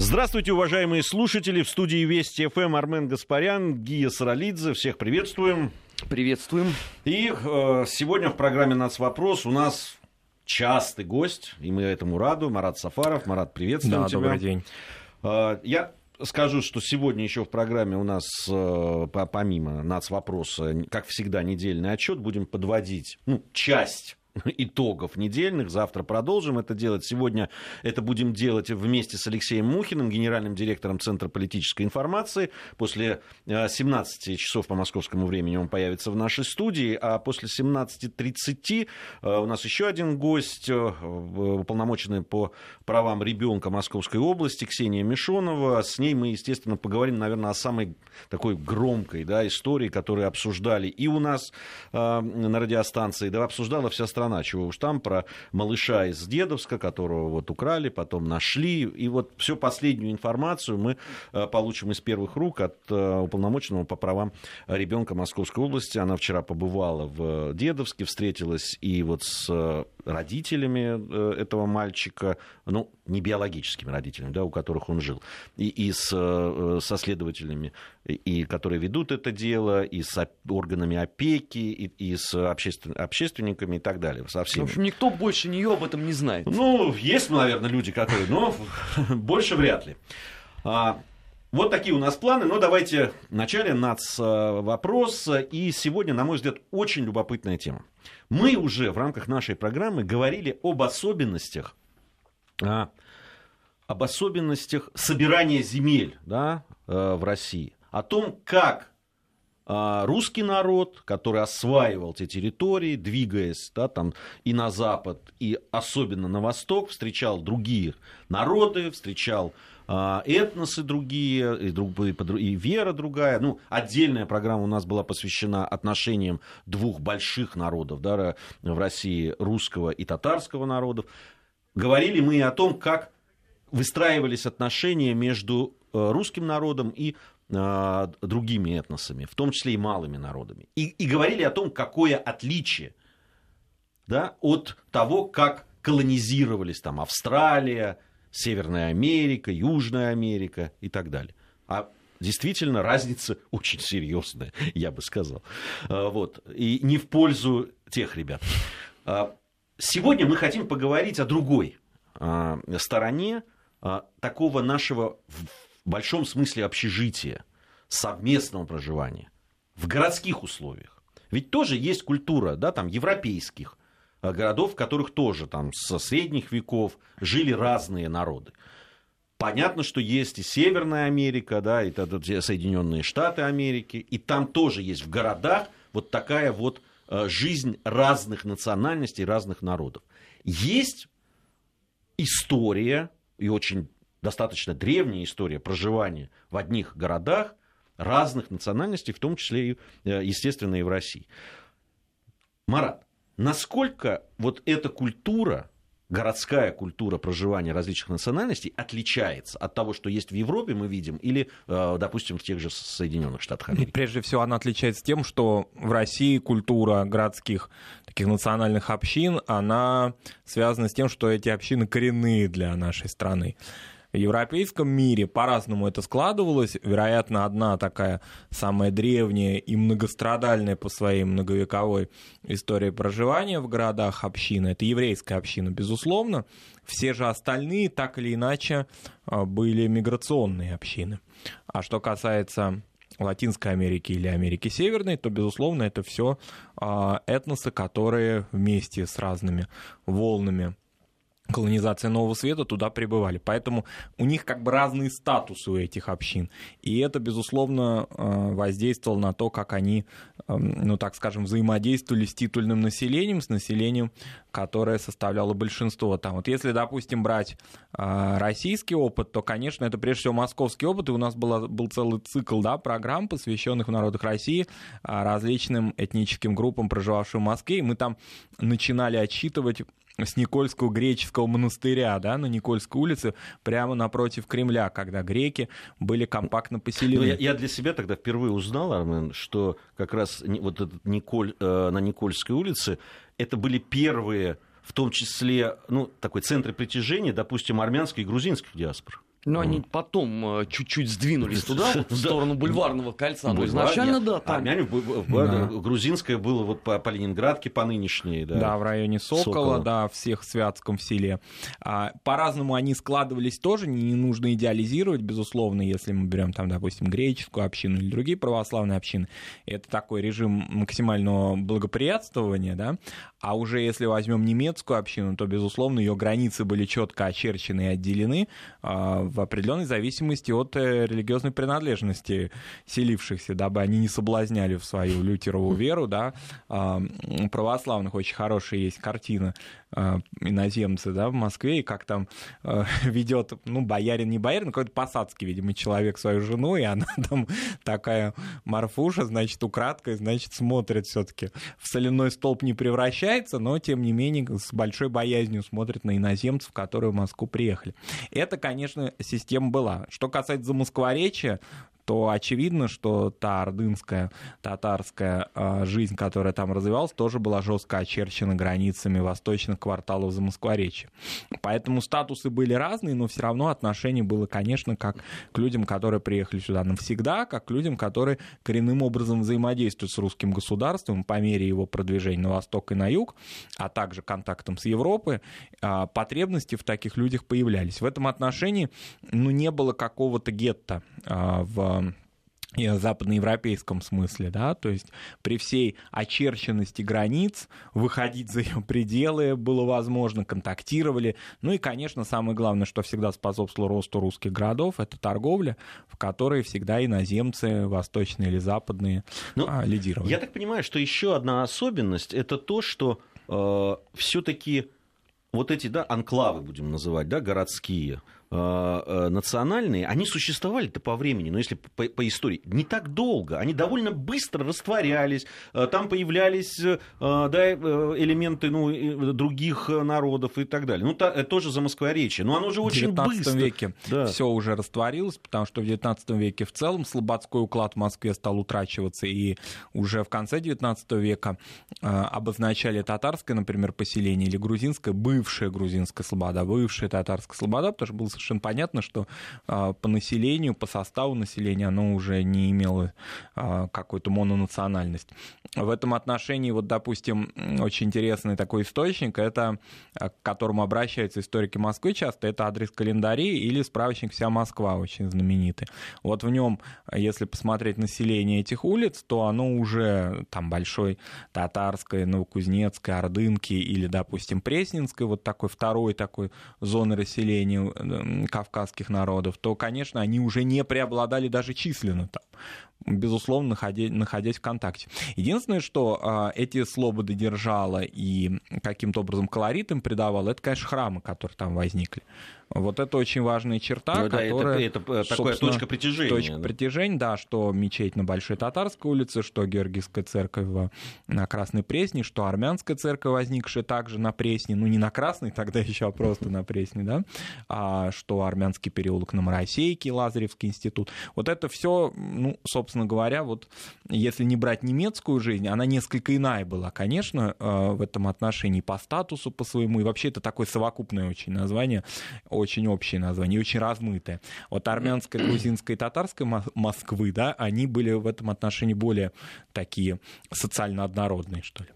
Здравствуйте, уважаемые слушатели. В студии Вести ФМ Армен Гаспарян, Гия Саралидзе. Всех приветствуем. Приветствуем. И э, сегодня в программе «Нац вопрос» у нас частый гость, и мы этому раду. Марат Сафаров. Марат, приветствуем да, тебя. добрый день. Э, я скажу, что сегодня еще в программе у нас, э, помимо «Нац вопроса», как всегда, недельный отчет. Будем подводить ну, часть итогов недельных. Завтра продолжим это делать. Сегодня это будем делать вместе с Алексеем Мухиным, генеральным директором Центра политической информации. После 17 э, часов по московскому времени он появится в нашей студии, а после 17.30 э, у нас еще один гость, э, уполномоченный по правам ребенка Московской области, Ксения Мишонова. С ней мы, естественно, поговорим, наверное, о самой такой громкой да, истории, которую обсуждали и у нас на радиостанции, да, обсуждала вся страна страна, чего уж там, про малыша из Дедовска, которого вот украли, потом нашли. И вот всю последнюю информацию мы э, получим из первых рук от э, уполномоченного по правам ребенка Московской области. Она вчера побывала в Дедовске, встретилась и вот с э, родителями этого мальчика, ну, не биологическими родителями, да, у которых он жил, и, и с, со следователями, и, которые ведут это дело, и с органами опеки, и, и с обществен, общественниками и так далее. Со всеми. В общем, никто больше нее об этом не знает. Ну, есть, наверное, люди, которые, но больше вряд ли. А, вот такие у нас планы, но давайте вначале нац вопрос. И сегодня, на мой взгляд, очень любопытная тема. Мы уже в рамках нашей программы говорили об особенностях, а, об особенностях собирания земель да, э, в России, о том, как а, русский народ, который осваивал те территории, двигаясь да, там, и на запад, и особенно на восток, встречал другие народы, встречал а, этносы другие, и, друг, и вера другая. Ну, отдельная программа у нас была посвящена отношениям двух больших народов да, в России, русского и татарского народов. Говорили мы и о том, как выстраивались отношения между э, русским народом и а, другими этносами, в том числе и малыми народами. И, и говорили о том, какое отличие да, от того, как колонизировались там Австралия, Северная Америка, Южная Америка и так далее. А действительно разница очень серьезная, я бы сказал. А, вот. И не в пользу тех ребят. Сегодня мы хотим поговорить о другой стороне такого нашего в большом смысле общежития, совместного проживания в городских условиях. Ведь тоже есть культура, да, там, европейских э, городов, в которых тоже там со средних веков жили разные народы. Понятно, что есть и Северная Америка, да, и Соединенные Штаты Америки, и там тоже есть в городах вот такая вот э, жизнь разных национальностей, разных народов. Есть история, и очень достаточно древняя история проживания в одних городах разных национальностей, в том числе, э, естественно, и в России. Марат, насколько вот эта культура, городская культура проживания различных национальностей отличается от того, что есть в Европе, мы видим, или, э, допустим, в тех же Соединенных Штатах Америки? Прежде всего, она отличается тем, что в России культура городских таких национальных общин, она связана с тем, что эти общины коренные для нашей страны. Европейском мире по-разному это складывалось. Вероятно, одна такая самая древняя и многострадальная по своей многовековой истории проживания в городах община — это еврейская община, безусловно. Все же остальные так или иначе а, были миграционные общины. А что касается Латинской Америки или Америки Северной, то, безусловно, это все а, этносы, которые вместе с разными волнами колонизация Нового Света туда прибывали. Поэтому у них как бы разные статусы у этих общин. И это, безусловно, э, воздействовало на то, как они, эм, ну так скажем, взаимодействовали с титульным населением, с населением, которое составляло большинство там. Вот если, допустим, брать э, российский опыт, то, конечно, это прежде всего московский опыт, и у нас была, был целый цикл да, программ, посвященных в народах России а, различным этническим группам, проживавшим в Москве, и мы там начинали отчитывать с Никольского греческого монастыря, да, на Никольской улице, прямо напротив Кремля, когда греки были компактно поселены. Ну, я, я для себя тогда впервые узнал, Армен, что как раз вот этот Николь, э, на Никольской улице это были первые, в том числе, ну, такой центры притяжения, допустим, армянской и грузинских диаспор. Но они потом э, чуть-чуть сдвинулись туда, в сторону бульварного кольца. Но изначально, да, там. А, грузинское было вот по, по Ленинградке, по нынешней, да. Да, в районе Сокола, Сокола. да, всех Святском в селе. А, по-разному они складывались тоже, не нужно идеализировать, безусловно, если мы берем там, допустим, греческую общину или другие православные общины. Это такой режим максимального благоприятствования, да. А уже если возьмем немецкую общину, то, безусловно, ее границы были четко очерчены и отделены а, в определенной зависимости от э, религиозной принадлежности селившихся, дабы они не соблазняли в свою лютерову веру, да, православных. Очень хорошая есть картина иноземцы, да, в Москве, и как там ведет, ну, боярин, не боярин, какой-то посадский, видимо, человек свою жену, и она там такая Марфуша, значит, украдкой, значит, смотрит все-таки в соляной столб не превращается, но, тем не менее, с большой боязнью смотрит на иноземцев, которые в Москву приехали. Это, конечно, система была. Что касается замоскворечия, то очевидно, что та ордынская, татарская э, жизнь, которая там развивалась, тоже была жестко очерчена границами восточных кварталов Замоскворечья. Поэтому статусы были разные, но все равно отношение было, конечно, как к людям, которые приехали сюда навсегда, как к людям, которые коренным образом взаимодействуют с русским государством по мере его продвижения на восток и на юг, а также контактом с Европой, э, потребности в таких людях появлялись. В этом отношении ну, не было какого-то гетто и в западноевропейском смысле, да, то есть при всей очерченности границ выходить за ее пределы было возможно, контактировали, ну и, конечно, самое главное, что всегда способствовало росту русских городов, это торговля, в которой всегда иноземцы, восточные или западные, ну, а, лидировали. Я так понимаю, что еще одна особенность, это то, что э, все-таки вот эти, да, анклавы, будем называть, да, городские, Э, э, национальные, они существовали-то по времени, но если по, по истории, не так долго. Они довольно быстро растворялись, э, там появлялись да, элементы ну, других народов и так далее. Ну, та, тоже за Москворечие, но оно же очень быстро. В 19 веке да. все уже растворилось, потому что в 19 веке в целом слободской уклад в Москве стал утрачиваться, и уже в конце 19 века обозначали татарское, например, поселение или грузинское, бывшая грузинская слобода, бывшая татарская слобода, потому что был совершенно понятно, что а, по населению, по составу населения оно уже не имело а, какую-то мононациональность. В этом отношении, вот, допустим, очень интересный такой источник, это а, к которому обращаются историки Москвы часто, это адрес календарей или справочник «Вся Москва», очень знаменитый. Вот в нем, если посмотреть население этих улиц, то оно уже там большой татарской, новокузнецкой, ордынки или, допустим, пресненской, вот такой второй такой зоны расселения кавказских народов, то, конечно, они уже не преобладали даже численно там безусловно, находясь, находясь в контакте. Единственное, что а, эти слободы держало и каким-то образом колорит им придавало, это, конечно, храмы, которые там возникли. Вот это очень важная черта, ну, которая... Это, это такая точка притяжения. Точка да. притяжения, да, что мечеть на Большой Татарской улице, что Георгиевская церковь на Красной Пресне, что армянская церковь, возникшая также на Пресне, ну не на Красной тогда еще, а просто на Пресне, да, а что армянский переулок на Моросейке, Лазаревский институт. Вот это все, ну, собственно говоря, вот если не брать немецкую жизнь, она несколько иная была, конечно, э, в этом отношении по статусу, по своему, и вообще это такое совокупное очень название очень общее название, очень размытое. Вот армянская, грузинская и татарская Москвы, да, они были в этом отношении более такие социально однородные, что ли.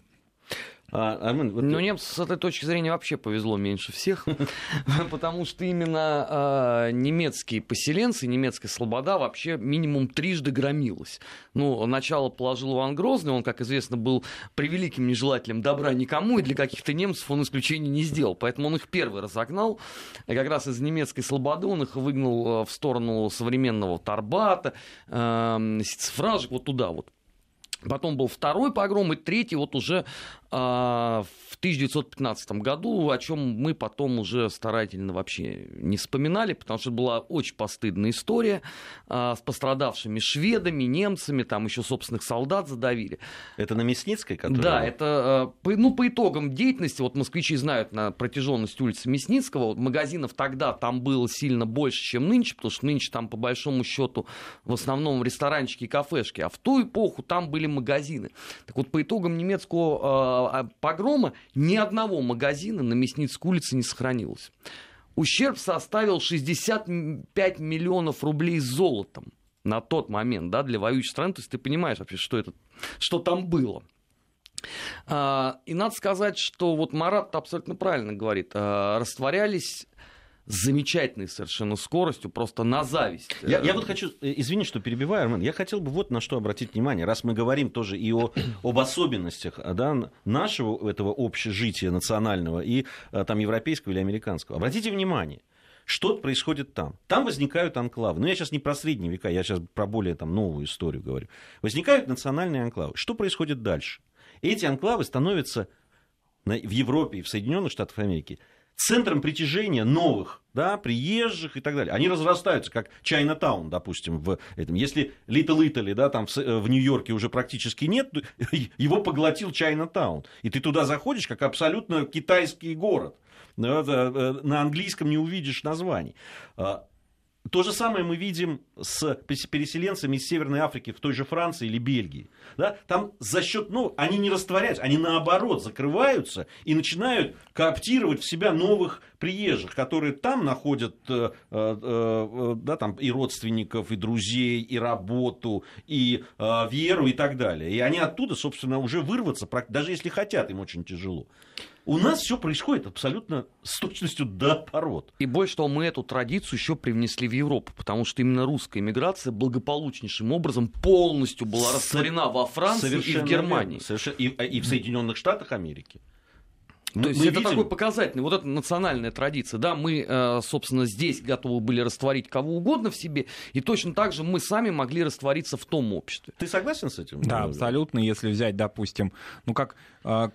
А, Армен, вот... Ну, немцам с этой точки зрения вообще повезло меньше всех, потому что именно а, немецкие поселенцы, немецкая слобода вообще минимум трижды громилась. Ну, начало положил Иван Грозный, он, как известно, был превеликим нежелателем добра никому, и для каких-то немцев он исключений не сделал, поэтому он их первый разогнал, и как раз из немецкой слободы он их выгнал а, в сторону современного Тарбата, э, вот туда вот. Потом был второй погром, и третий вот уже в 1915 году, о чем мы потом уже старательно вообще не вспоминали, потому что была очень постыдная история а, с пострадавшими шведами, немцами, там еще собственных солдат задавили. Это на Мясницкой? Которая... Да, это а, ну, по итогам деятельности, вот москвичи знают на протяженность улицы Мясницкого, вот магазинов тогда там было сильно больше, чем нынче, потому что нынче там по большому счету в основном ресторанчики и кафешки, а в ту эпоху там были магазины. Так вот, по итогам немецкого а, погрома ни одного магазина на Мясницкой улице не сохранилось. ущерб составил 65 миллионов рублей золотом на тот момент, да, для воюющей страны. То есть ты понимаешь вообще, что, это, что там было. А, и надо сказать, что вот Марат абсолютно правильно говорит, а, растворялись с замечательной совершенно скоростью, просто на зависть. Я, я вот хочу, э, извини, что перебиваю, Армен, я хотел бы вот на что обратить внимание, раз мы говорим тоже и о, об особенностях да, нашего этого общежития национального и э, там европейского или американского. Обратите внимание, что происходит там. Там возникают анклавы. Но я сейчас не про средние века, я сейчас про более там, новую историю говорю. Возникают национальные анклавы. Что происходит дальше? Эти анклавы становятся в Европе и в Соединенных Штатах Америки центром притяжения новых да, приезжих и так далее. Они разрастаются, как Чайна-таун, допустим, в этом. Если Литл Итали, да, там в, в Нью-Йорке уже практически нет, его поглотил Чайна-таун. И ты туда заходишь, как абсолютно китайский город. Э, на английском не увидишь названий. То же самое мы видим с переселенцами из Северной Африки в той же Франции или Бельгии. Да? Там за счет, ну, они не растворяются, они наоборот закрываются и начинают кооптировать в себя новых приезжих, которые там находят э, э, э, да, там и родственников, и друзей, и работу, и э, веру и так далее. И они оттуда, собственно, уже вырваться, даже если хотят, им очень тяжело. У нас все происходит абсолютно с точностью до пород. И больше того, мы эту традицию еще привнесли в Европу, потому что именно русская иммиграция благополучнейшим образом полностью была растворена во Франции Совершенно и в Германии. Совершенно, и, и в Соединенных Штатах Америки. Мы, То есть мы это видим... такой показательный, вот это национальная традиция, да, мы, э, собственно, здесь готовы были растворить кого угодно в себе, и точно так же мы сами могли раствориться в том обществе. Ты согласен с этим? Да, абсолютно, если взять, допустим, ну как э,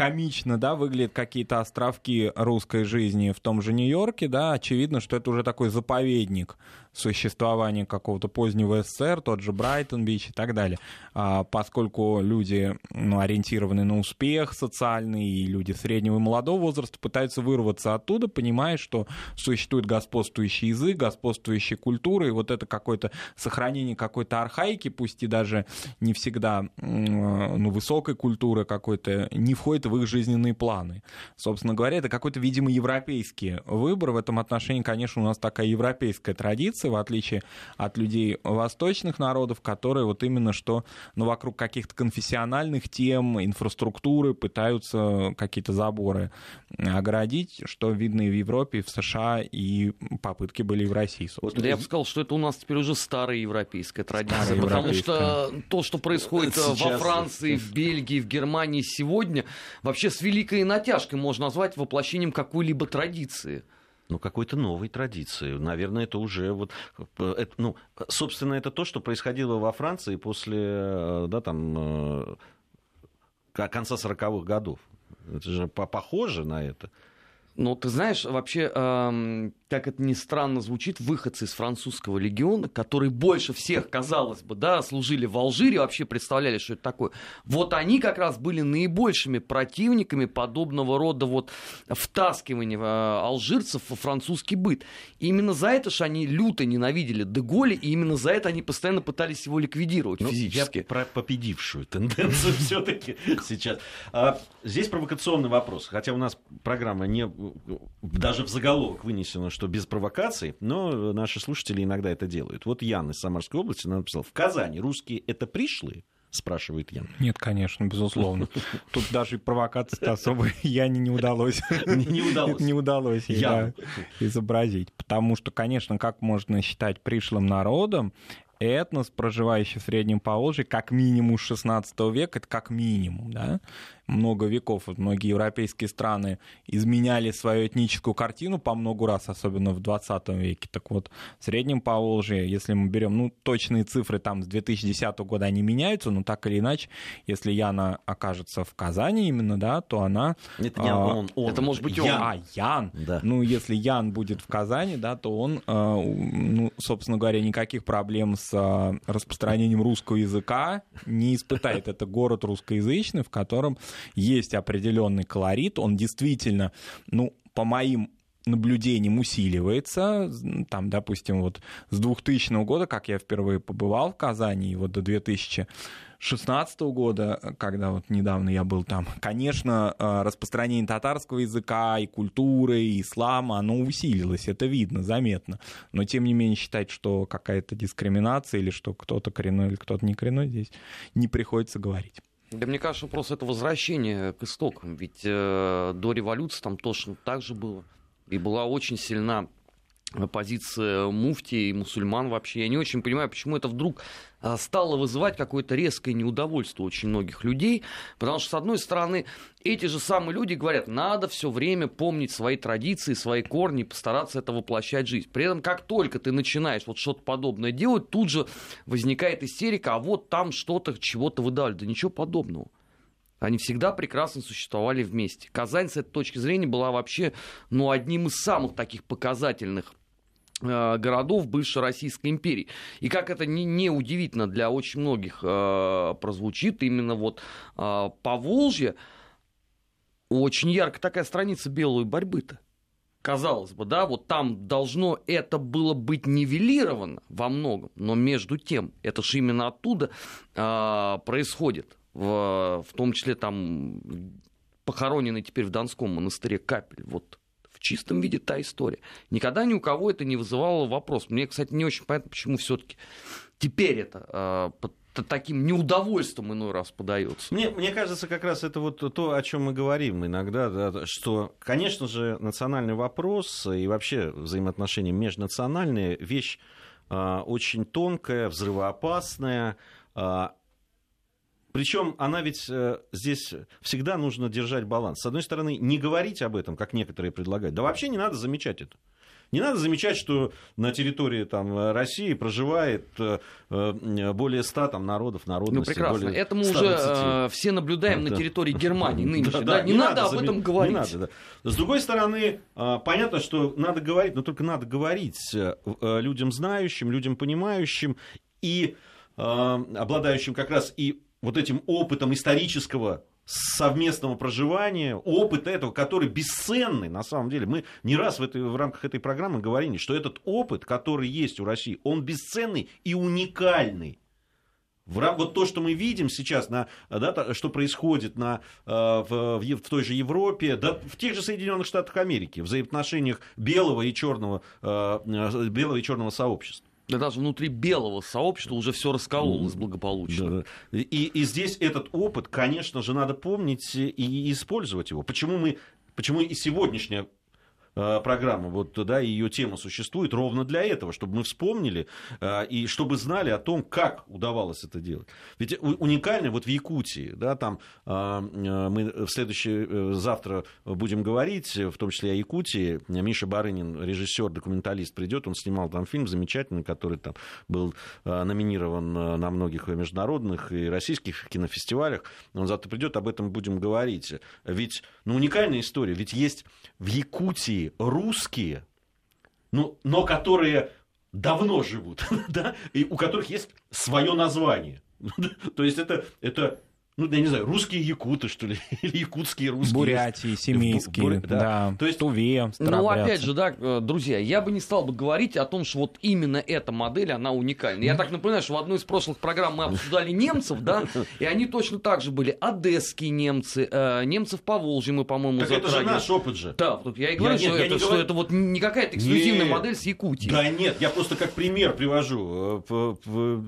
комично, да, выглядят какие-то островки русской жизни в том же Нью-Йорке, да, очевидно, что это уже такой заповедник существования какого-то позднего СССР, тот же Брайтон-Бич и так далее. А, поскольку люди ну, ориентированы на успех социальный, и люди среднего и молодого возраста пытаются вырваться оттуда, понимая, что существует господствующий язык, господствующая культура, и вот это какое-то сохранение какой-то архаики, пусть и даже не всегда ну, высокой культуры какой-то, не входит в их жизненные планы. Собственно говоря, это какой-то, видимо, европейский выбор. В этом отношении, конечно, у нас такая европейская традиция, в отличие от людей восточных народов, которые вот именно что ну, вокруг каких-то конфессиональных тем, инфраструктуры пытаются какие-то заборы оградить, что видно и в Европе, и в США, и попытки были и в России. Вот я бы сказал, что это у нас теперь уже старая европейская традиция, старая потому европейская. что то, что происходит Сейчас... во Франции, в Бельгии, в Германии сегодня, вообще с великой натяжкой можно назвать воплощением какой-либо традиции ну, какой-то новой традиции. Наверное, это уже вот, это, ну, собственно, это то, что происходило во Франции после, э, да, там, э, конца 40-х годов. Это же похоже на это. Ну, ты знаешь, вообще, эм, как это ни странно звучит, выходцы из французского легиона, которые больше всех, казалось бы, да, служили в Алжире, вообще представляли, что это такое, вот они как раз были наибольшими противниками подобного рода вот втаскивания э, алжирцев во французский быт. И именно за это же они люто ненавидели Деголи, и именно за это они постоянно пытались его ликвидировать ну, физически. Я про победившую тенденцию все-таки сейчас. А, здесь провокационный вопрос, хотя у нас программа не даже в заголовок вынесено, что без провокаций, но наши слушатели иногда это делают. Вот Ян из Самарской области написал, в Казани русские это пришлые? спрашивает Ян. Нет, конечно, безусловно. Тут даже провокации особо Яне не удалось. Не удалось. Не удалось изобразить. Потому что, конечно, как можно считать пришлым народом этнос, проживающий в Среднем Поволжье, как минимум с 16 века, это как минимум, да, много веков. Вот многие европейские страны изменяли свою этническую картину по много раз, особенно в 20 веке. Так вот, в Среднем Поволжье, если мы берем, ну, точные цифры там с 2010 года, они меняются, но так или иначе, если Яна окажется в Казани именно, да, то она... Это не а, он, он. Это может быть он. Ян. А, Ян. Да. Ну, если Ян будет в Казани, да, то он, а, ну, собственно говоря, никаких проблем с а, распространением русского языка не испытает. Это город русскоязычный, в котором есть определенный колорит, он действительно, ну, по моим наблюдением усиливается. Там, допустим, вот с 2000 года, как я впервые побывал в Казани, и вот до 2000 2016 года, когда вот недавно я был там, конечно, э, распространение татарского языка и культуры, и ислама, оно усилилось, это видно, заметно. Но, тем не менее, считать, что какая-то дискриминация или что кто-то коренной или кто-то не коренной здесь не приходится говорить. Да мне кажется, просто это возвращение к истокам. Ведь э, до революции там точно так же было. И была очень сильна позиция муфти и мусульман вообще. Я не очень понимаю, почему это вдруг а, стало вызывать какое-то резкое неудовольствие очень многих людей, потому что, с одной стороны, эти же самые люди говорят, надо все время помнить свои традиции, свои корни, постараться это воплощать в жизнь. При этом, как только ты начинаешь вот что-то подобное делать, тут же возникает истерика, а вот там что-то, чего-то выдали. Да ничего подобного. Они всегда прекрасно существовали вместе. Казань с этой точки зрения была вообще ну, одним из самых таких показательных Э, городов бывшей Российской империи. И как это не, не удивительно для очень многих э, прозвучит, именно вот э, Волжье очень ярко такая страница белой борьбы-то. Казалось бы, да, вот там должно это было быть нивелировано во многом, но между тем, это же именно оттуда э, происходит, в, в том числе там похороненный теперь в Донском монастыре Капель, вот чистом виде та история. Никогда ни у кого это не вызывало вопрос. Мне, кстати, не очень понятно, почему все-таки теперь это под таким неудовольствием иной раз подается. Мне, мне кажется, как раз это вот то, о чем мы говорим иногда, да, что, конечно же, национальный вопрос и вообще взаимоотношения межнациональные вещь э, очень тонкая, взрывоопасная, э, причем она ведь э, здесь всегда нужно держать баланс. С одной стороны, не говорить об этом, как некоторые предлагают. Да вообще не надо замечать это. Не надо замечать, что на территории там, России проживает э, э, более ста там, народов, народностей. Ну, прекрасно. Это мы уже э, все наблюдаем да. на территории Германии нынче. Да, да, не, не надо, надо об этом говорить. Не надо, да. С другой стороны, понятно, что надо говорить, но только надо говорить людям знающим, людям понимающим и обладающим как раз и вот этим опытом исторического совместного проживания, опыт этого, который бесценный на самом деле. Мы не раз в, этой, в рамках этой программы говорили, что этот опыт, который есть у России, он бесценный и уникальный. В, вот то, что мы видим сейчас, на, да, что происходит на, э, в, в, той же Европе, да, в тех же Соединенных Штатах Америки, в взаимоотношениях белого и черного, э, э, белого и черного сообщества. Да даже внутри белого сообщества уже все раскололось благополучно. Да. И, и здесь этот опыт, конечно же, надо помнить и использовать его. Почему мы Почему и сегодняшняя программа, вот, да, ее тема существует ровно для этого, чтобы мы вспомнили э, и чтобы знали о том, как удавалось это делать. Ведь уникально вот в Якутии, да, там э, мы в следующее, завтра будем говорить, в том числе о Якутии, Миша Барынин, режиссер, документалист, придет, он снимал там фильм замечательный, который там был номинирован на многих международных и российских кинофестивалях, он завтра придет, об этом будем говорить. Ведь, ну, уникальная история, ведь есть в Якутии русские, ну, но которые давно живут, да, и у которых есть свое название. То есть это, это ну, я не знаю, русские якуты, что ли, или якутские русские. Бурятии, семейские, Бур... да. да. То есть, Туве, Ну, опять же, да, э, друзья, я бы не стал бы говорить о том, что вот именно эта модель, она уникальна. Я так напоминаю, что в одной из прошлых программ мы обсуждали немцев, да, и они точно так же были одесские немцы, э, немцев по Волжье мы, по-моему, так это же наш опыт же. Да, вот я и говорю, я, что, нет, это, что говорю... это вот не какая-то эксклюзивная нет. модель с Якутии. Да нет, я просто как пример привожу, э,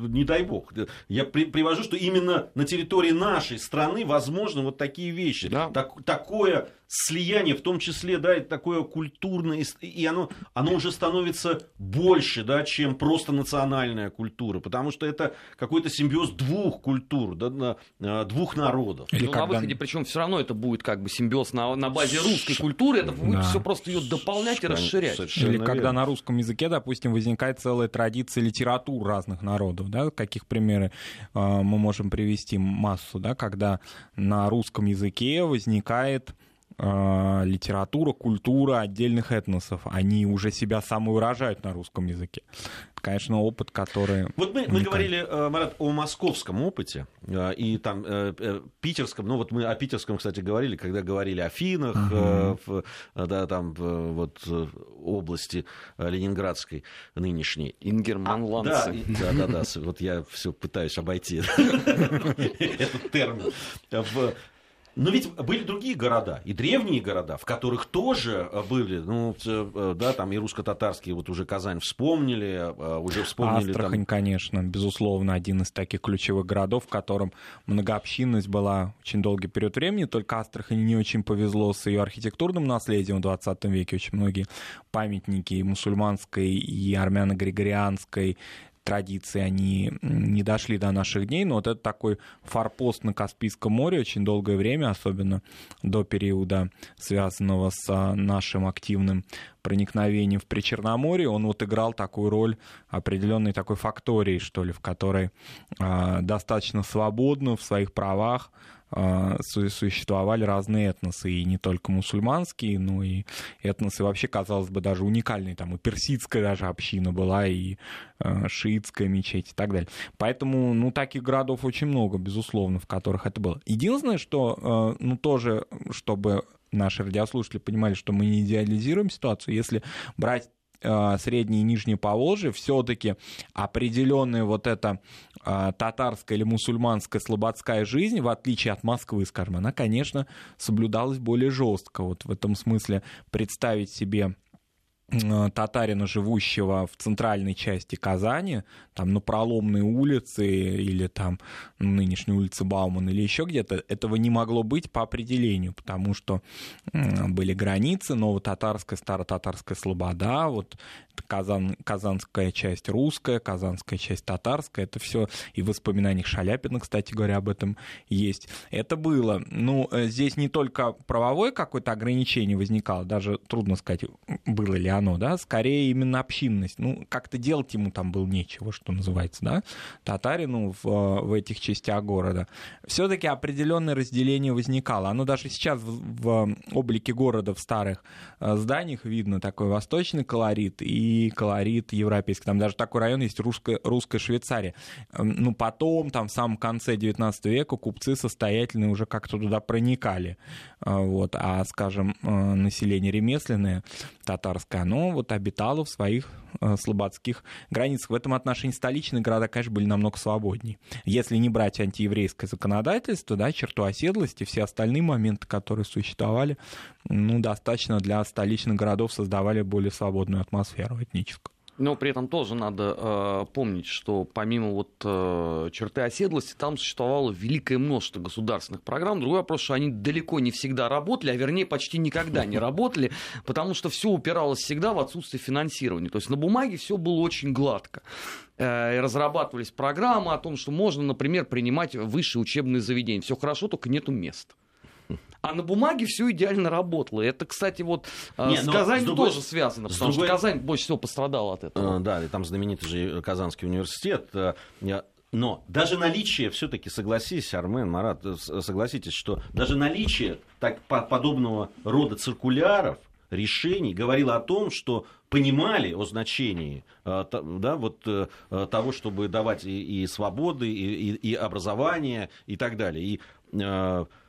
не дай бог, я привожу, что именно на территории нашей страны возможны вот такие вещи. Да. Так, такое слияние, в том числе, да, такое культурное, и оно, оно уже становится больше, да, чем просто национальная культура, потому что это какой-то симбиоз двух культур, да, э, двух народов. Или ну, когда... на выходе, причем все равно это будет как бы симбиоз на, на базе русской культуры, это будет да. все просто ее дополнять и расширять. Совершенно Или когда верно. на русском языке, допустим, возникает целая традиция литератур разных народов, да, каких примеры э, мы можем привести массу, да, когда на русском языке возникает э, литература, культура отдельных этносов. Они уже себя самовыражают на русском языке. Конечно, опыт, который... Вот мы, мы говорили, э, Марат, о московском опыте э, и там э, питерском. Ну вот мы о питерском, кстати, говорили, когда говорили о Финах, угу. в, да, там вот области Ленинградской нынешней. Ингерманландцы. А, да, да, да, да. Вот я все пытаюсь обойти этот термин. Но ведь были другие города, и древние города, в которых тоже э, были, ну, э, да, там и русско-татарские, вот уже Казань вспомнили, э, уже вспомнили. Астрахань, там... конечно, безусловно, один из таких ключевых городов, в котором многообщинность была очень долгий период времени, только Астрахани не очень повезло с ее архитектурным наследием в 20 веке, очень многие памятники и мусульманской, и армяно-григорианской, традиции, они не дошли до наших дней, но вот это такой форпост на Каспийском море очень долгое время, особенно до периода, связанного с а, нашим активным проникновением в Причерноморье, он вот играл такую роль определенной такой фактории, что ли, в которой э, достаточно свободно в своих правах существовали разные этносы, и не только мусульманские, но и этносы вообще, казалось бы, даже уникальные, там и персидская даже община была, и э, шиитская мечеть и так далее. Поэтому, ну, таких городов очень много, безусловно, в которых это было. Единственное, что, э, ну, тоже, чтобы наши радиослушатели понимали, что мы не идеализируем ситуацию, если брать Э, среднее и нижнее Поволжье, все-таки определенная вот эта э, татарская или мусульманская слободская жизнь, в отличие от Москвы, скажем, она, конечно, соблюдалась более жестко. Вот в этом смысле представить себе татарина, живущего в центральной части Казани, там на проломной улице или там нынешней улице Баумана или еще где-то, этого не могло быть по определению, потому что были границы, новотатарская, старотатарская слобода, вот Казан, казанская часть русская, казанская часть татарская, это все и в воспоминаниях Шаляпина, кстати говоря, об этом есть. Это было. Ну, э, здесь не только правовое какое-то ограничение возникало, даже трудно сказать, было ли оно, да, скорее именно общинность. Ну, как-то делать ему там было нечего, что называется, да, татарину в, в этих частях города. Все-таки определенное разделение возникало. Оно даже сейчас в, в облике города в старых э, зданиях видно такой восточный колорит и и колорит европейский. Там даже такой район есть русская, русская Швейцария. Эм, ну, потом, там, в самом конце 19 века купцы состоятельные уже как-то туда проникали. Э, вот. А, скажем, э, население ремесленное, татарское, оно вот обитало в своих э, слободских границах. В этом отношении столичные города, конечно, были намного свободнее. Если не брать антиеврейское законодательство, да, черту оседлости, все остальные моменты, которые существовали, ну, достаточно для столичных городов создавали более свободную атмосферу этническую. Но при этом тоже надо э, помнить, что помимо вот э, черты оседлости, там существовало великое множество государственных программ. Другой вопрос, что они далеко не всегда работали, а вернее почти никогда не работали, потому что все упиралось всегда в отсутствие финансирования. То есть на бумаге все было очень гладко. Э, разрабатывались программы о том, что можно, например, принимать высшие учебные заведения. Все хорошо, только нету мест. А на бумаге все идеально работало. Это, кстати, вот э, Не, с Казанью другой... тоже связано, потому другой... что Казань больше всего пострадала от этого. А, да, и там знаменитый же Казанский университет. Э, но даже наличие, все-таки согласись, Армен, Марат, согласитесь, что даже наличие так, подобного рода циркуляров, решений говорило о том, что понимали о значении да, вот, того, чтобы давать и, и свободы, и, и, и образование, и так далее. И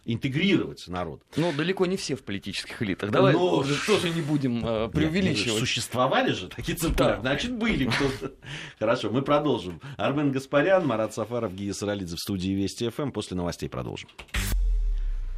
интегрировать народ. Но далеко не все в политических элитах. Давай Но... тоже не будем э, преувеличивать. Нет, существовали же такие. Да. Значит, были кто-то. Хорошо, мы продолжим. Армен Гаспарян, Марат Сафаров, Гия Саралидзе в студии Вести ФМ. После новостей продолжим.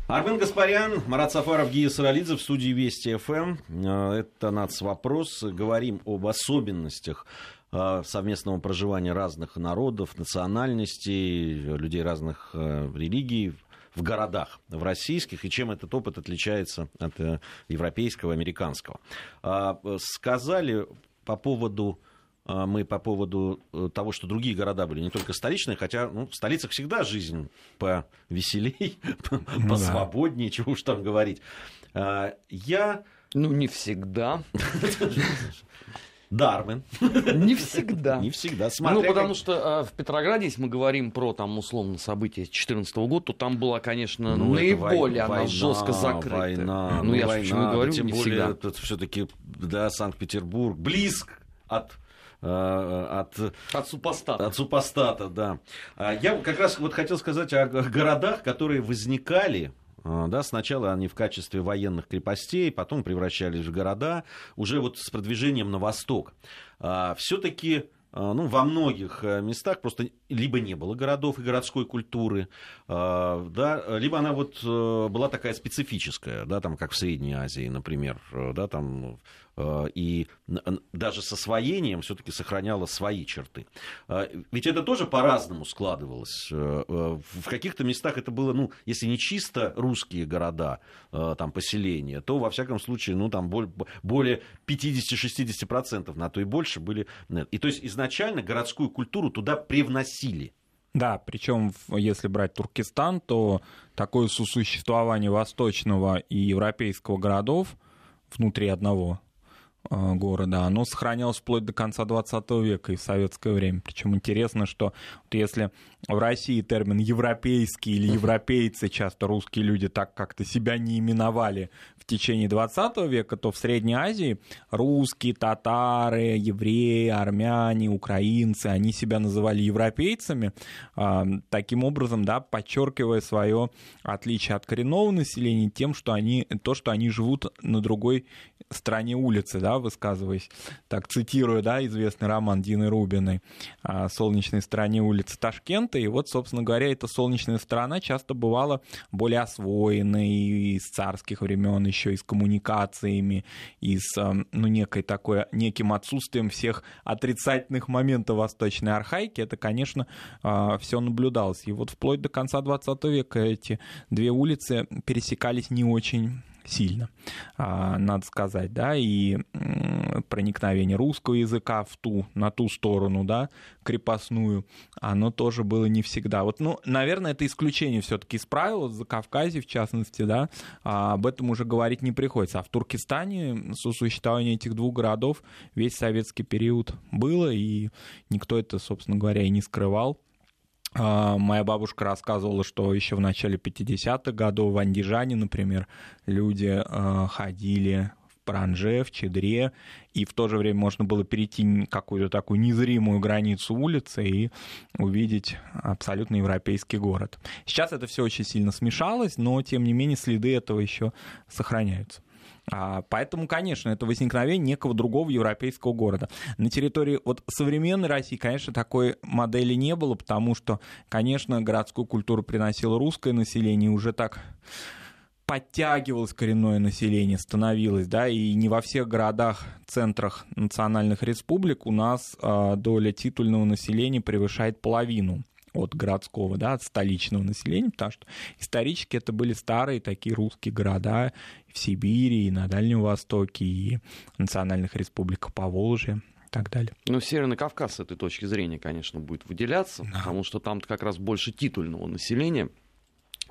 Армен Гаспарян, Марат Сафаров, Гия Саралидзе в студии Вести ФМ. Э, это НАЦ-вопрос. Говорим об особенностях э, совместного проживания разных народов, национальностей, людей разных э, религий в городах, в российских, и чем этот опыт отличается от э, европейского, американского. А, сказали по поводу а, мы по поводу э, того, что другие города были не только столичные, хотя ну, в столицах всегда жизнь повеселей, посвободнее, чего уж там говорить. А, я... Ну, не всегда. Дарвин. Не всегда. Не всегда. Смотря ну, потому как... что а, в Петрограде, если мы говорим про, там, условно, события 2014 года, то там была, конечно, ну, наиболее она война, жестко закрыта. Война, ну, ну я война, почему говорю, тем не более, всегда. все-таки, да, Санкт-Петербург близк от а, от, от супостата. От супостата, да. А, я как раз вот хотел сказать о городах, которые возникали да, сначала они в качестве военных крепостей, потом превращались в города, уже вот с продвижением на восток. Все-таки ну, во многих э, местах просто либо не было городов и городской культуры, да, либо она вот э, была такая специфическая, да, там, как в Средней Азии, например, э, да, там Э, и даже с освоением все-таки сохраняла свои черты. Э, ведь это тоже по-разному складывалось. Э, в каких-то местах это было, ну, если не чисто русские города, там, поселения, то, во всяком случае, ну, там более 50-60%, на то и больше были. И то есть изначально городскую культуру туда привносили. Да, причем если брать Туркестан, то такое сосуществование восточного и европейского городов внутри одного Э, города, оно сохранялось вплоть до конца 20 века и в советское время. Причем интересно, что вот если в России термин европейский или европейцы, часто русские люди так как-то себя не именовали в течение 20 века, то в Средней Азии русские, татары, евреи, армяне, украинцы, они себя называли европейцами, а, таким образом, да, подчеркивая свое отличие от коренного населения тем, что они, то, что они живут на другой стороне улицы, да, высказываясь, так цитирую, да, известный роман Дины Рубиной о солнечной стороне улицы Ташкента, и вот, собственно говоря, эта солнечная сторона часто бывала более освоенной из царских времен, еще и с коммуникациями, и с, эм, ну, некой такой, неким отсутствием всех отрицательных моментов восточной архаики, это, конечно, э, все наблюдалось. И вот вплоть до конца 20 века эти две улицы пересекались не очень сильно, а, надо сказать, да, и проникновение русского языка в ту, на ту сторону, да, крепостную, оно тоже было не всегда. Вот, ну, наверное, это исключение все-таки из правил, за Кавказе, в частности, да, а об этом уже говорить не приходится. А в Туркестане сосуществование этих двух городов весь советский период было, и никто это, собственно говоря, и не скрывал. А, моя бабушка рассказывала, что еще в начале 50-х годов в Андижане, например, люди а, ходили в Паранже, в Чедре, и в то же время можно было перейти какую-то такую незримую границу улицы и увидеть абсолютно европейский город. Сейчас это все очень сильно смешалось, но тем не менее следы этого еще сохраняются. А, поэтому, конечно, это возникновение некого другого европейского города. На территории вот современной России, конечно, такой модели не было, потому что, конечно, городскую культуру приносило русское население, уже так подтягивалось коренное население, становилось, да, и не во всех городах, центрах национальных республик у нас э, доля титульного населения превышает половину от городского, да, от столичного населения, потому что исторически это были старые такие русские города в Сибири, и на Дальнем Востоке, и национальных республиках Поволжья и так далее. Ну, Северный Кавказ с этой точки зрения, конечно, будет выделяться, да. потому что там как раз больше титульного населения.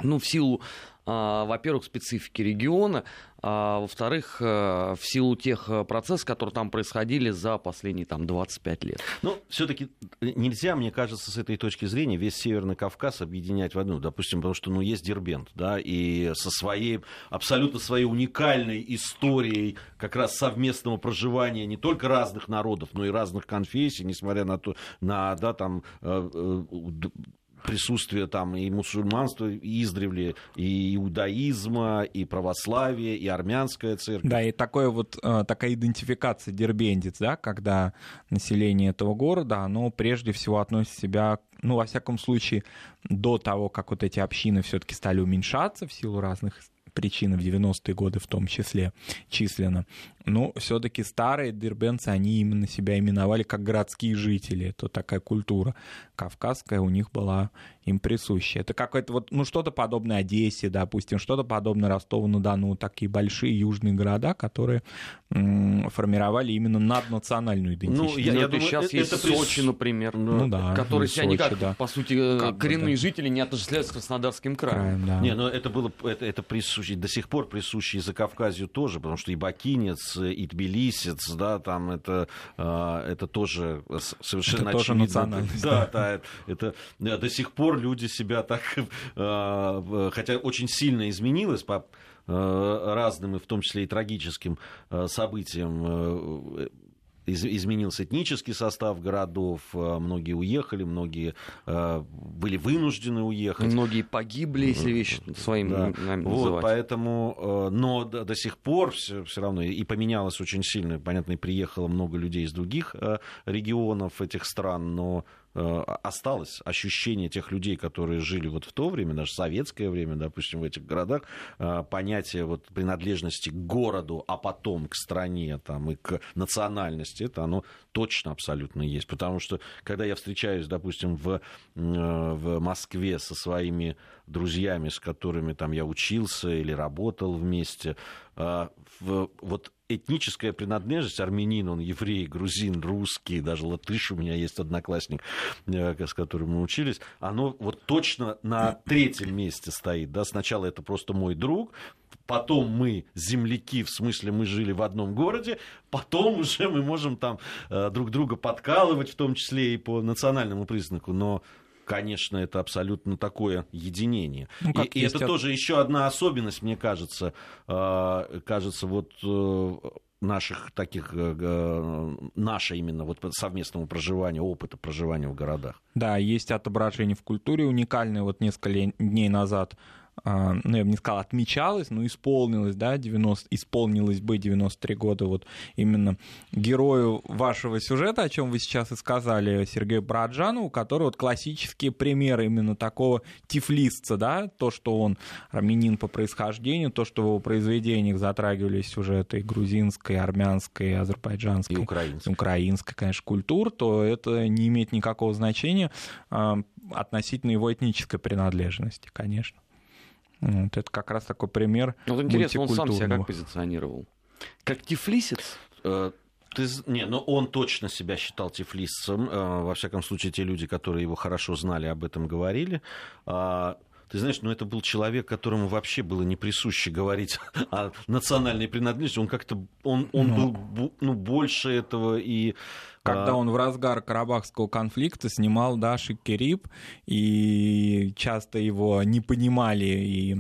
Ну, в силу во-первых, специфики региона, а во-вторых, э, в силу тех э, процессов, которые там происходили за последние там, 25 лет. Ну, все-таки нельзя, мне кажется, с этой точки зрения весь Северный Кавказ объединять в одну, допустим, потому что ну, есть Дербент, да, и со своей, абсолютно своей уникальной историей как раз совместного проживания не только разных народов, но и разных конфессий, несмотря на то, на, да, там, э, присутствие там и мусульманства издревле, и иудаизма, и православия, и армянская церковь. Да, и такое вот, э, такая идентификация дербендец, да, когда население этого города, оно прежде всего относит себя ну, во всяком случае, до того, как вот эти общины все-таки стали уменьшаться в силу разных причин, в 90-е годы в том числе, численно, но все-таки старые дербенцы, они именно себя именовали как городские жители. Это такая культура кавказская у них была им присуща. Это какое-то вот, ну, что-то подобное Одессе, допустим, что-то подобное Ростову-на-Дону, такие большие южные города, которые м- формировали именно наднациональную идентичность. Ну, я, я думаю, сейчас это, есть это Сочи, например, ну, да, который себя никак, да. по сути, э, как коренные да. жители не отождествляют с Краснодарским краем. краем да. Не, но это было, это, это присуще, до сих пор присуще и Закавказью тоже, потому что и Бакинец, Тбилис и Тбилисец, да, там это, это тоже совершенно это очевидно. Тоже национальность. Да, да, это, это до сих пор люди себя так, хотя очень сильно изменилось по разным, и в том числе и трагическим событиям изменился этнический состав городов, э, многие уехали, многие э, были вынуждены уехать. Многие погибли, если вещи своим да. вот, Поэтому, э, но до, до сих пор все, все равно и поменялось очень сильно. Понятно, и приехало много людей из других регионов этих стран, но Э, осталось ощущение тех людей, которые жили вот в то время, даже советское время, допустим, в этих городах, э, понятие вот принадлежности к городу, а потом к стране там, и к национальности, это оно точно абсолютно есть. Потому что, когда я встречаюсь, допустим, в, э, в Москве со своими друзьями, с которыми там я учился или работал вместе, вот этническая принадлежность, армянин, он еврей, грузин, русский, даже латыш у меня есть одноклассник, э, с которым мы учились, оно вот точно на третьем месте стоит. Да? Сначала это просто мой друг, потом мы земляки, в смысле мы жили в одном городе, потом уже мы можем там э, друг друга подкалывать, в том числе и по национальному признаку, но конечно, это абсолютно такое единение. Ну, и, и это от... тоже еще одна особенность, мне кажется, э, кажется, вот э, наших таких, э, наше именно вот совместного проживания, опыта проживания в городах. Да, есть отображение в культуре уникальное. Вот несколько дней назад ну, я бы не сказал, отмечалось, но исполнилось, да, 90, исполнилось бы 93 года вот именно герою вашего сюжета, о чем вы сейчас и сказали, Сергею Браджану, у которого вот классические примеры именно такого тифлистца, да, то, что он армянин по происхождению, то, что в его произведениях затрагивались сюжеты грузинской, армянской, азербайджанской, и украинской, украинской конечно, культур, то это не имеет никакого значения а, относительно его этнической принадлежности, конечно. Вот, это как раз такой пример Вот интересно, он сам себя как позиционировал? Как тифлисец? Э, ты, не, но он точно себя считал тифлисцем. Э, во всяком случае, те люди, которые его хорошо знали, об этом говорили. Ты знаешь, ну это был человек, которому вообще было не присуще говорить о национальной принадлежности. Он как-то, он, он ну. был ну, больше этого и когда а... он в разгар карабахского конфликта снимал Даши Кериб, и часто его не понимали и,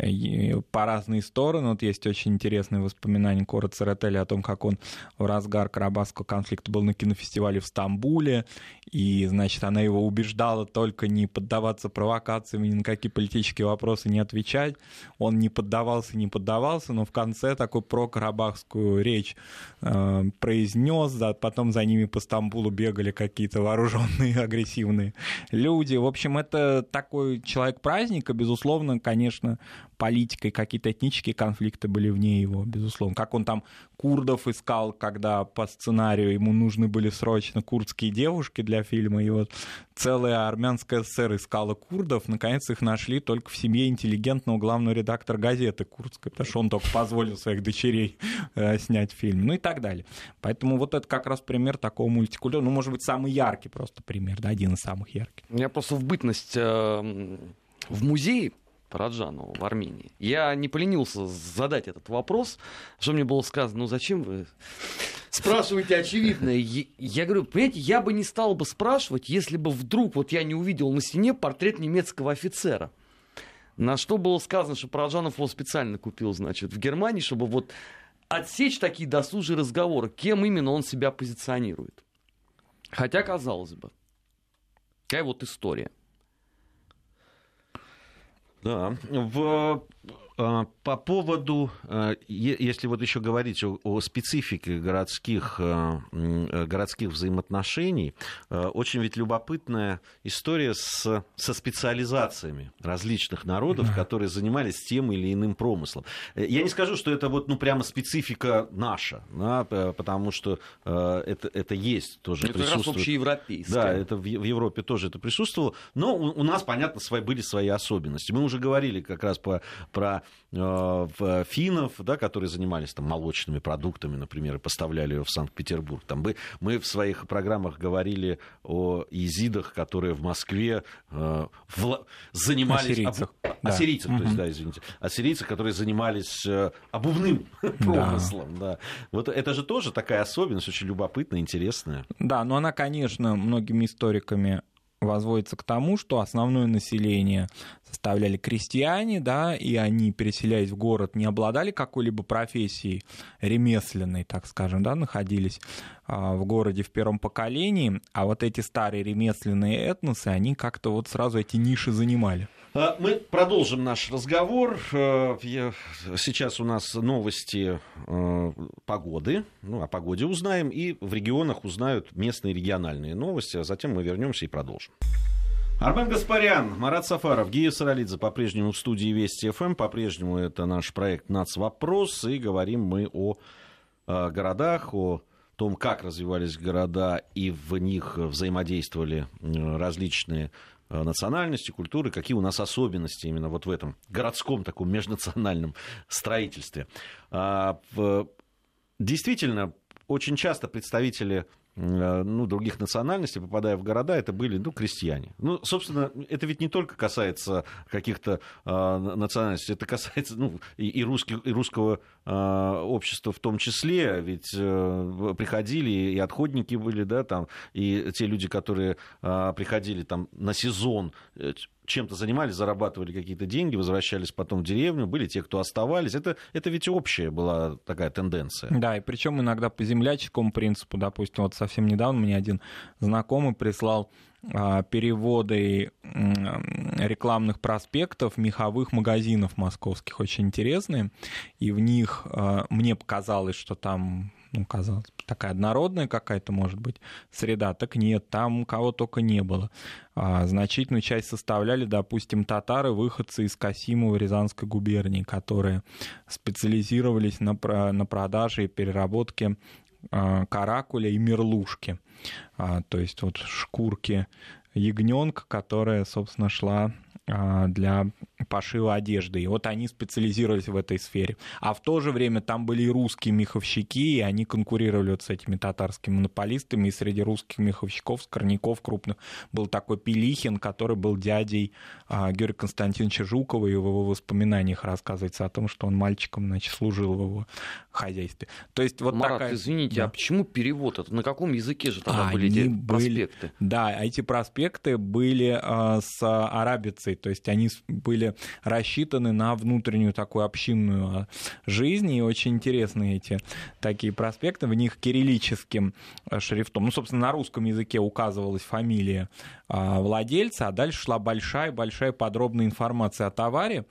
и по разные стороны. Вот есть очень интересные воспоминания Кора Церетели о том, как он в разгар карабахского конфликта был на кинофестивале в Стамбуле, и, значит, она его убеждала только не поддаваться провокациям, ни на какие политические вопросы не отвечать. Он не поддавался, не поддавался, но в конце такой про карабахскую речь э, произнес, да, потом за ними по Стамбулу бегали какие-то вооруженные, агрессивные люди. В общем, это такой человек праздника, безусловно, конечно, политикой, какие-то этнические конфликты были вне его, безусловно. Как он там курдов искал, когда по сценарию ему нужны были срочно курдские девушки для фильма, и вот целая армянская ССР искала курдов, наконец их нашли только в семье интеллигентного главного редактора газеты курдской, потому что он только позволил своих дочерей э, снять фильм, ну и так далее. Поэтому вот это как раз пример такого мультикультурного, ну, может быть, самый яркий просто пример, да, один из самых ярких. Я просто в бытность э, в музее Параджанову в Армении. Я не поленился задать этот вопрос, что мне было сказано, ну зачем вы спрашиваете очевидное? Я говорю, понимаете, я бы не стал бы спрашивать, если бы вдруг вот я не увидел на стене портрет немецкого офицера. На что было сказано, что Параджанов его специально купил, значит, в Германии, чтобы вот отсечь такие досужие разговоры, кем именно он себя позиционирует. Хотя, казалось бы, такая вот история. Да, в по поводу, а, если вот еще говорить о, о специфике городских, а, городских взаимоотношений, очень ведь любопытная история с, со специализациями различных народов, да. которые занимались тем или иным промыслом. Я не скажу, что это вот ну, прямо специфика наша, да, потому что это, это есть тоже это присутствует. Это общеевропейское. Да, это в, в Европе тоже это присутствовало, но у, у нас, понятно, свои, были свои особенности. Мы уже говорили как раз по, про в финнов, да, которые занимались там, молочными продуктами, например, и поставляли ее в Санкт-Петербург. Там мы, мы в своих программах говорили о езидах, которые в Москве э, в, занимались... Ассирийцах. Об, да. Ассирийцах, угу. то есть, да, извините. Ассирийцах, которые занимались э, обувным промыслом. Да. Вот это же тоже такая особенность, очень любопытная, интересная. Да, но она, конечно, многими историками возводится к тому, что основное население составляли крестьяне, да, и они, переселяясь в город, не обладали какой-либо профессией ремесленной, так скажем, да, находились а, в городе в первом поколении, а вот эти старые ремесленные этносы, они как-то вот сразу эти ниши занимали. А, мы продолжим наш разговор. Э, сейчас у нас новости э, погоды. Ну, о погоде узнаем. И в регионах узнают местные региональные новости. А затем мы вернемся и продолжим. Армен Гаспарян, Марат Сафаров, Гия Саралидзе по-прежнему в студии Вести ФМ. По-прежнему это наш проект «Нацвопрос». И говорим мы о, о городах, о том, как развивались города и в них взаимодействовали различные Э, национальности, культуры, какие у нас особенности именно вот в этом городском таком межнациональном строительстве. А, действительно, очень часто представители Э, ну, других национальностей, попадая в города, это были ну, крестьяне. Ну, собственно, это ведь не только касается каких-то э, национальностей, это касается ну, и, и, русских, и русского э, общества в том числе, ведь э, приходили и отходники были, да, там, и те люди, которые э, приходили там на сезон, э, чем-то занимались, зарабатывали какие-то деньги, возвращались потом в деревню, были те, кто оставались. Это, это ведь общая была такая тенденция. Да, и причем иногда по земляческому принципу, допустим, вот совсем недавно мне один знакомый прислал а, переводы рекламных проспектов меховых магазинов московских очень интересные, и в них а, мне показалось, что там ну, казалось, такая однородная какая-то, может быть, среда, так нет, там кого только не было. А, значительную часть составляли, допустим, татары, выходцы из Касимова Рязанской губернии, которые специализировались на, на продаже и переработке а, каракуля и мерлушки. А, то есть вот шкурки ягненка, которая, собственно, шла а, для пошива одежды. И вот они специализировались в этой сфере. А в то же время там были и русские меховщики, и они конкурировали вот с этими татарскими монополистами. И среди русских меховщиков, скорняков крупных, был такой Пелихин, который был дядей а, Георгия Константиновича Жукова, и в его воспоминаниях рассказывается о том, что он мальчиком значит, служил в его хозяйстве. То есть вот Марат, такая... извините, да. а почему перевод? Это на каком языке же тогда они были эти проспекты? Да, эти проспекты были а, с арабицей то есть они были рассчитаны на внутреннюю такую общинную а, жизнь, и очень интересные эти такие проспекты, в них кириллическим а, шрифтом, ну, собственно, на русском языке указывалась фамилия владельца, а дальше шла большая-большая подробная информация о товаре,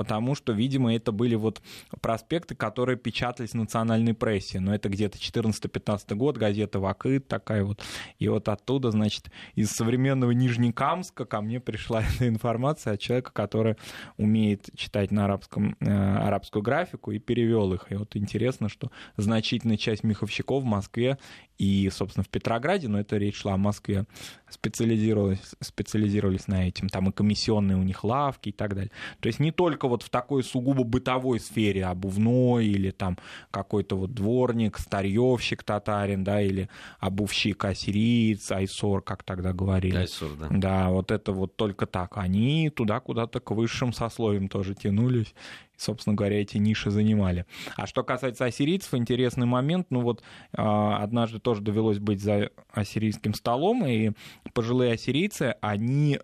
потому что, видимо, это были вот проспекты, которые печатались в национальной прессе. Но это где-то 14-15 год, газета «Вакыт» такая вот. И вот оттуда, значит, из современного Нижнекамска ко мне пришла эта информация от человека, который умеет читать на арабском, э, арабскую графику и перевел их. И вот интересно, что значительная часть меховщиков в Москве и, собственно, в Петрограде, но это речь шла о Москве, специализировались, специализировались на этом. Там и комиссионные у них лавки и так далее. То есть не только вот в такой сугубо бытовой сфере, обувной или там какой-то вот дворник, старьевщик татарин, да, или обувщик ассириец, айсор, как тогда говорили. Айсор, да. Да, вот это вот только так. Они туда куда-то к высшим сословиям тоже тянулись собственно говоря, эти ниши занимали. А что касается ассирийцев, интересный момент. Ну вот а, однажды тоже довелось быть за ассирийским столом, и пожилые ассирийцы, они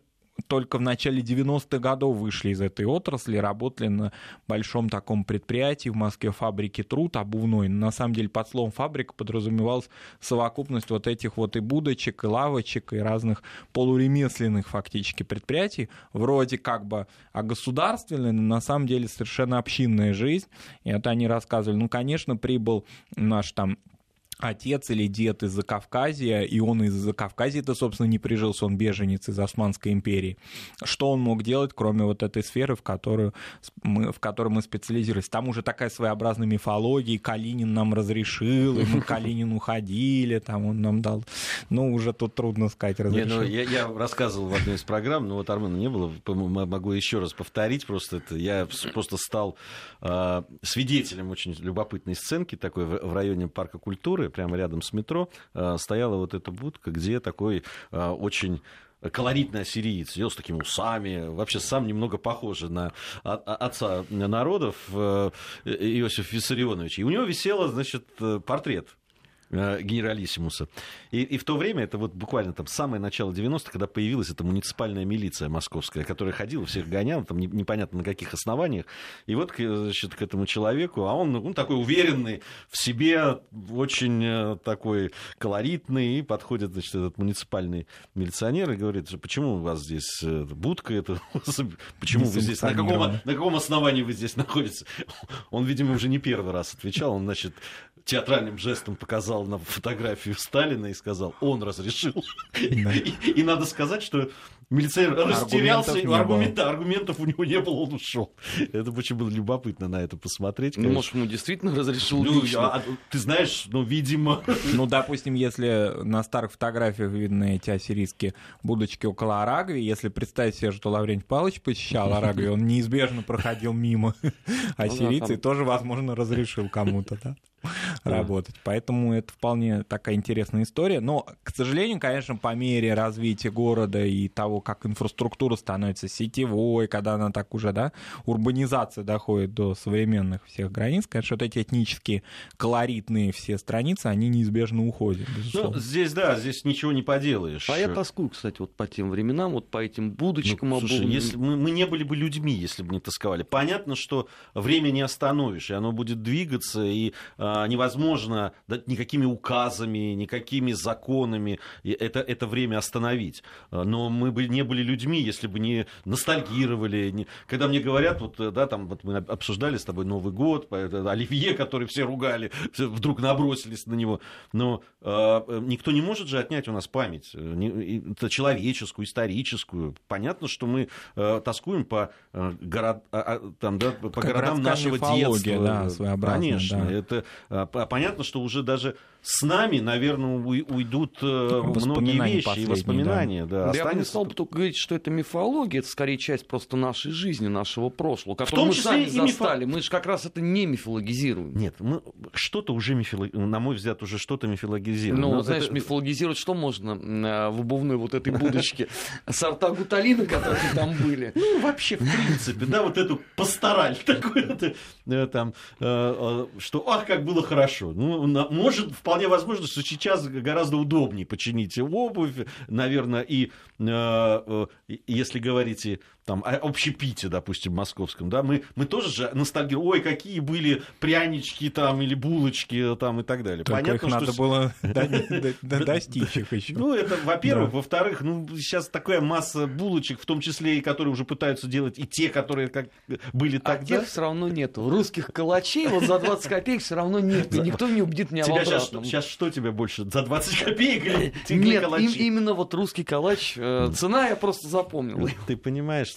только в начале 90-х годов вышли из этой отрасли, работали на большом таком предприятии в Москве фабрике труд обувной. На самом деле под словом фабрика подразумевалась совокупность вот этих вот и будочек, и лавочек, и разных полуремесленных фактически предприятий, вроде как бы а государственной, но на самом деле совершенно общинная жизнь. И это они рассказывали. Ну, конечно, прибыл наш там отец или дед из Закавказья, и он из Закавказья-то, собственно, не прижился, он беженец из Османской империи. Что он мог делать, кроме вот этой сферы, в, которую мы, в которой мы специализировались? Там уже такая своеобразная мифология, Калинин нам разрешил, и мы к Калинину ходили, там он нам дал... Ну, уже тут трудно сказать, разрешил. Не, ну, я, я рассказывал в одной из программ, но вот Армена не было, могу еще раз повторить, просто это я просто стал э, свидетелем очень любопытной сценки такой в, в районе парка культуры, прямо рядом с метро, э, стояла вот эта будка, где такой э, очень колоритный ассириец, сидел с такими усами, вообще сам немного похож на отца народов э, Иосиф Виссарионович. И у него висела, значит, портрет генералиссимуса. И, и в то время, это вот буквально там самое начало 90-х, когда появилась эта муниципальная милиция московская, которая ходила, всех гоняла, там непонятно на каких основаниях. И вот значит, к этому человеку, а он, он такой уверенный в себе, очень э, такой колоритный, и подходит, значит, этот муниципальный милиционер и говорит, почему у вас здесь э, будка, это, почему вы здесь, на каком, на каком основании вы здесь находитесь? Он, видимо, уже не первый раз отвечал, он, значит, театральным жестом показал на фотографию Сталина и сказал, он разрешил. Да. И, и надо сказать, что милиционер растерялся, аргументов, аргумента, аргументов у него не было, он ушел. Это очень было любопытно на это посмотреть. Ну, может, ему действительно разрешил ну, а, Ты знаешь, ну, видимо... Ну, допустим, если на старых фотографиях видны эти ассирийские будочки около Арагви, если представить себе, что Лаврентий Павлович посещал Арагви, он неизбежно проходил мимо ассирийца и тоже, возможно, разрешил кому-то, да? Работать. Поэтому это вполне такая интересная история. Но, к сожалению, конечно, по мере развития города и того, как инфраструктура становится сетевой, когда она так уже, да, урбанизация доходит до современных всех границ, конечно, вот эти этнические колоритные все страницы, они неизбежно уходят, безусловно. Ну, здесь, да, здесь ничего не поделаешь. А я тоскую, кстати, вот по тем временам, вот по этим будочкам. Ну, слушай, если мы, мы не были бы людьми, если бы не тосковали. Понятно, что время не остановишь, и оно будет двигаться, и а, невозможно да, никакими указами, никакими законами это, это время остановить. А, но мы бы не были людьми, если бы не ностальгировали. Не... Когда мне говорят, вот, да, там, вот мы обсуждали с тобой Новый год, Оливье, который все ругали, вдруг набросились на него. Но э, никто не может же отнять у нас память, это человеческую, историческую. Понятно, что мы э, тоскуем по, э, город, а, там, да, по городам нашего детства. Да, Конечно, да. это понятно, что уже даже с нами, наверное, уйдут э, многие вещи и воспоминания. Да. Да, останется... Я бы не стал бы только говорить, что это мифология, это скорее часть просто нашей жизни, нашего прошлого, которую мы сами застали. Мифо... Мы же как раз это не мифологизируем. Нет, мы что-то уже, мифолог... на мой взгляд, уже что-то мифологизируем. Ну, Но знаешь, это... мифологизировать что можно э, в обувной вот этой будочке? Сорта гуталина, которые там были. Ну, вообще, в принципе, да, вот эту пастораль такую, э, там, что, ах, как было хорошо. Ну, может, вполне вполне возможно, что сейчас гораздо удобнее починить обувь, наверное, и э, э, если говорите там, о общепите, допустим, московском, да, мы, мы тоже же ностальгируем, ой, какие были прянички там или булочки там и так далее. Только Понятно, их что... надо было достичь их еще. Ну, это, во-первых. Во-вторых, ну, сейчас такая масса булочек, в том числе и которые уже пытаются делать, и те, которые как были а тогда. А все равно нету. Русских калачей вот за 20 копеек все равно нет. Никто не убедит меня тебя сейчас, сейчас что тебе больше, за 20 копеек или Нет, им, именно вот русский калач, э, цена я просто запомнил. Ты понимаешь,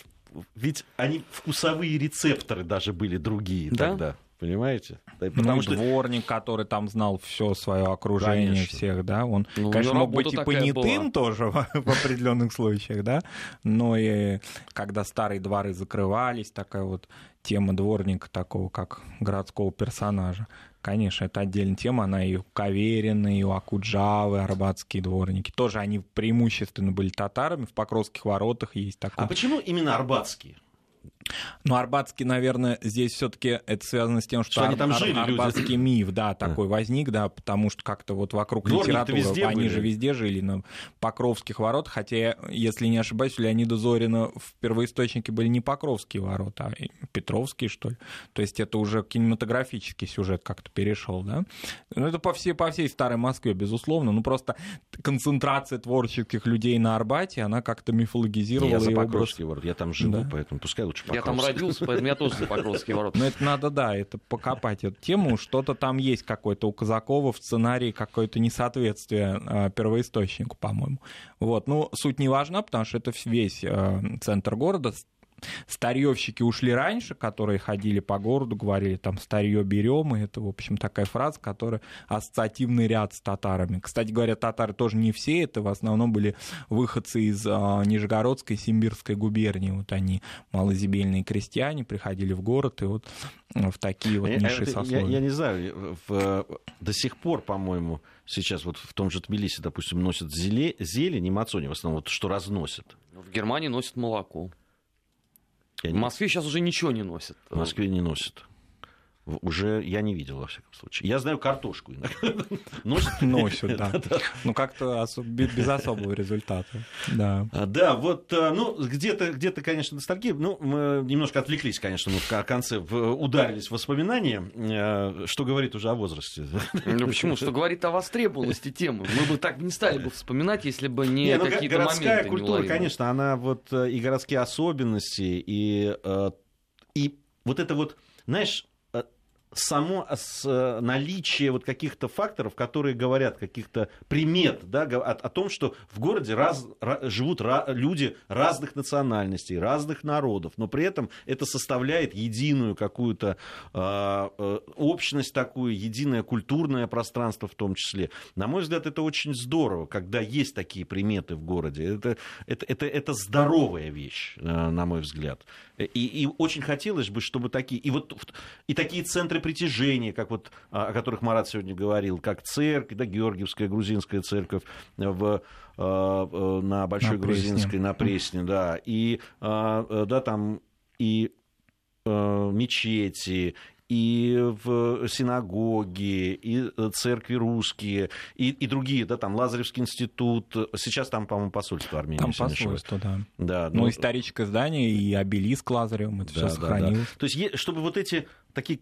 ведь они вкусовые рецепторы даже были другие да? тогда. Понимаете? Да, потому ну, что дворник, который там знал все свое окружение конечно. всех, да, он, ну, конечно, мог быть и понятым была. тоже в, в определенных случаях, да, но и когда старые дворы закрывались, такая вот тема дворника такого, как городского персонажа. Конечно, это отдельная тема, она и у Каверина, и у Акуджавы, арбатские дворники. Тоже они преимущественно были татарами, в Покровских воротах есть такое. А почему именно арбатские? Ну, Арбатский, наверное, здесь все-таки это связано с тем, что, что они там жили, Арбатский люди. миф, да, такой а. возник, да, потому что как-то вот вокруг литературы, они были. же везде жили на Покровских ворот, хотя, если не ошибаюсь, у Леонида Зорина в первоисточнике были не Покровские ворота, а Петровские, что ли. То есть это уже кинематографический сюжет как-то перешел, да. Ну, это по всей, по всей старой Москве, безусловно, ну, просто концентрация творческих людей на Арбате, она как-то мифологизировала я за Покровские ворота, я там живу, да? поэтому пускай лучше Покровские Я там родился, поэтому я тоже за Покровские ворота. Ну, это надо, да, это покопать эту тему. Что-то там есть какое-то у Казакова в сценарии, какое-то несоответствие э, первоисточнику, по-моему. Вот. Ну, суть не важна, потому что это весь э, центр города, старьевщики ушли раньше, которые ходили по городу, говорили там старье берем, и это, в общем, такая фраза, которая ассоциативный ряд с татарами. Кстати говоря, татары тоже не все, это в основном были выходцы из а, Нижегородской, Симбирской губернии, вот они малоземельные крестьяне, приходили в город, и вот в такие вот ниши сословия. Я, я не знаю, в, до сих пор, по-моему, сейчас вот в том же Тбилиси, допустим, носят зеле, зелень и мацони, в основном, вот, что разносят. В Германии носят молоко. В Москве сейчас уже ничего не носят. В Москве не носят уже я не видел, во всяком случае. Я знаю картошку иногда. Носят? Носят, да. Ну, как-то без особого результата. Да. А, да, вот, э, ну, где-то, где-то, конечно, ностальгия. Ну, мы немножко отвлеклись, конечно, мы в конце ударились в воспоминания, э, что говорит уже о возрасте. Ну, почему? Что говорит о востребованности темы. Мы бы так не стали бы вспоминать, если бы не, не ну, какие-то моменты Городская культура, конечно, она вот э, и городские особенности, и, и вот это вот, знаешь, само э, наличие вот каких-то факторов, которые говорят, каких-то примет да, о, о том, что в городе раз, раз, живут ra, люди разных национальностей, разных народов, но при этом это составляет единую какую-то э, э, общность такую, единое культурное пространство в том числе. На мой взгляд, это очень здорово, когда есть такие приметы в городе. Это, это, это, это здоровая вещь, э, на мой взгляд. И, и очень хотелось бы, чтобы такие... И, вот, и такие центры притяжения, как вот, а, о которых Марат сегодня говорил, как церковь, да, Георгиевская грузинская церковь в, а, на Большой на Грузинской, на Пресне, да, и, а, э, да, там и э, мечети, и в синагоги, и церкви русские, и, и другие, да, там Лазаревский институт, сейчас там, по-моему, посольство Армении. Там посольство, да. да ну, ну, историческое здание и обелиск Лазаревым, это да, все да, сохранилось. Да. То есть, чтобы вот эти такие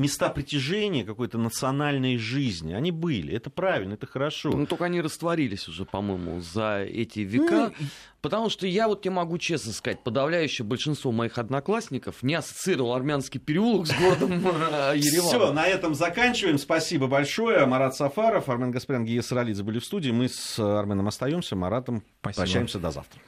места притяжения какой-то национальной жизни, они были. Это правильно, это хорошо. Ну, только они растворились уже, по-моему, за эти века. Ну, потому что я вот тебе могу честно сказать, подавляющее большинство моих одноклассников не ассоциировал армянский переулок с городом э, Ереван. Все, на этом заканчиваем. Спасибо большое. Марат Сафаров, Армен Гаспарян, Гия Саралидзе были в студии. Мы с Арменом остаемся, Маратом Спасибо. прощаемся до завтра.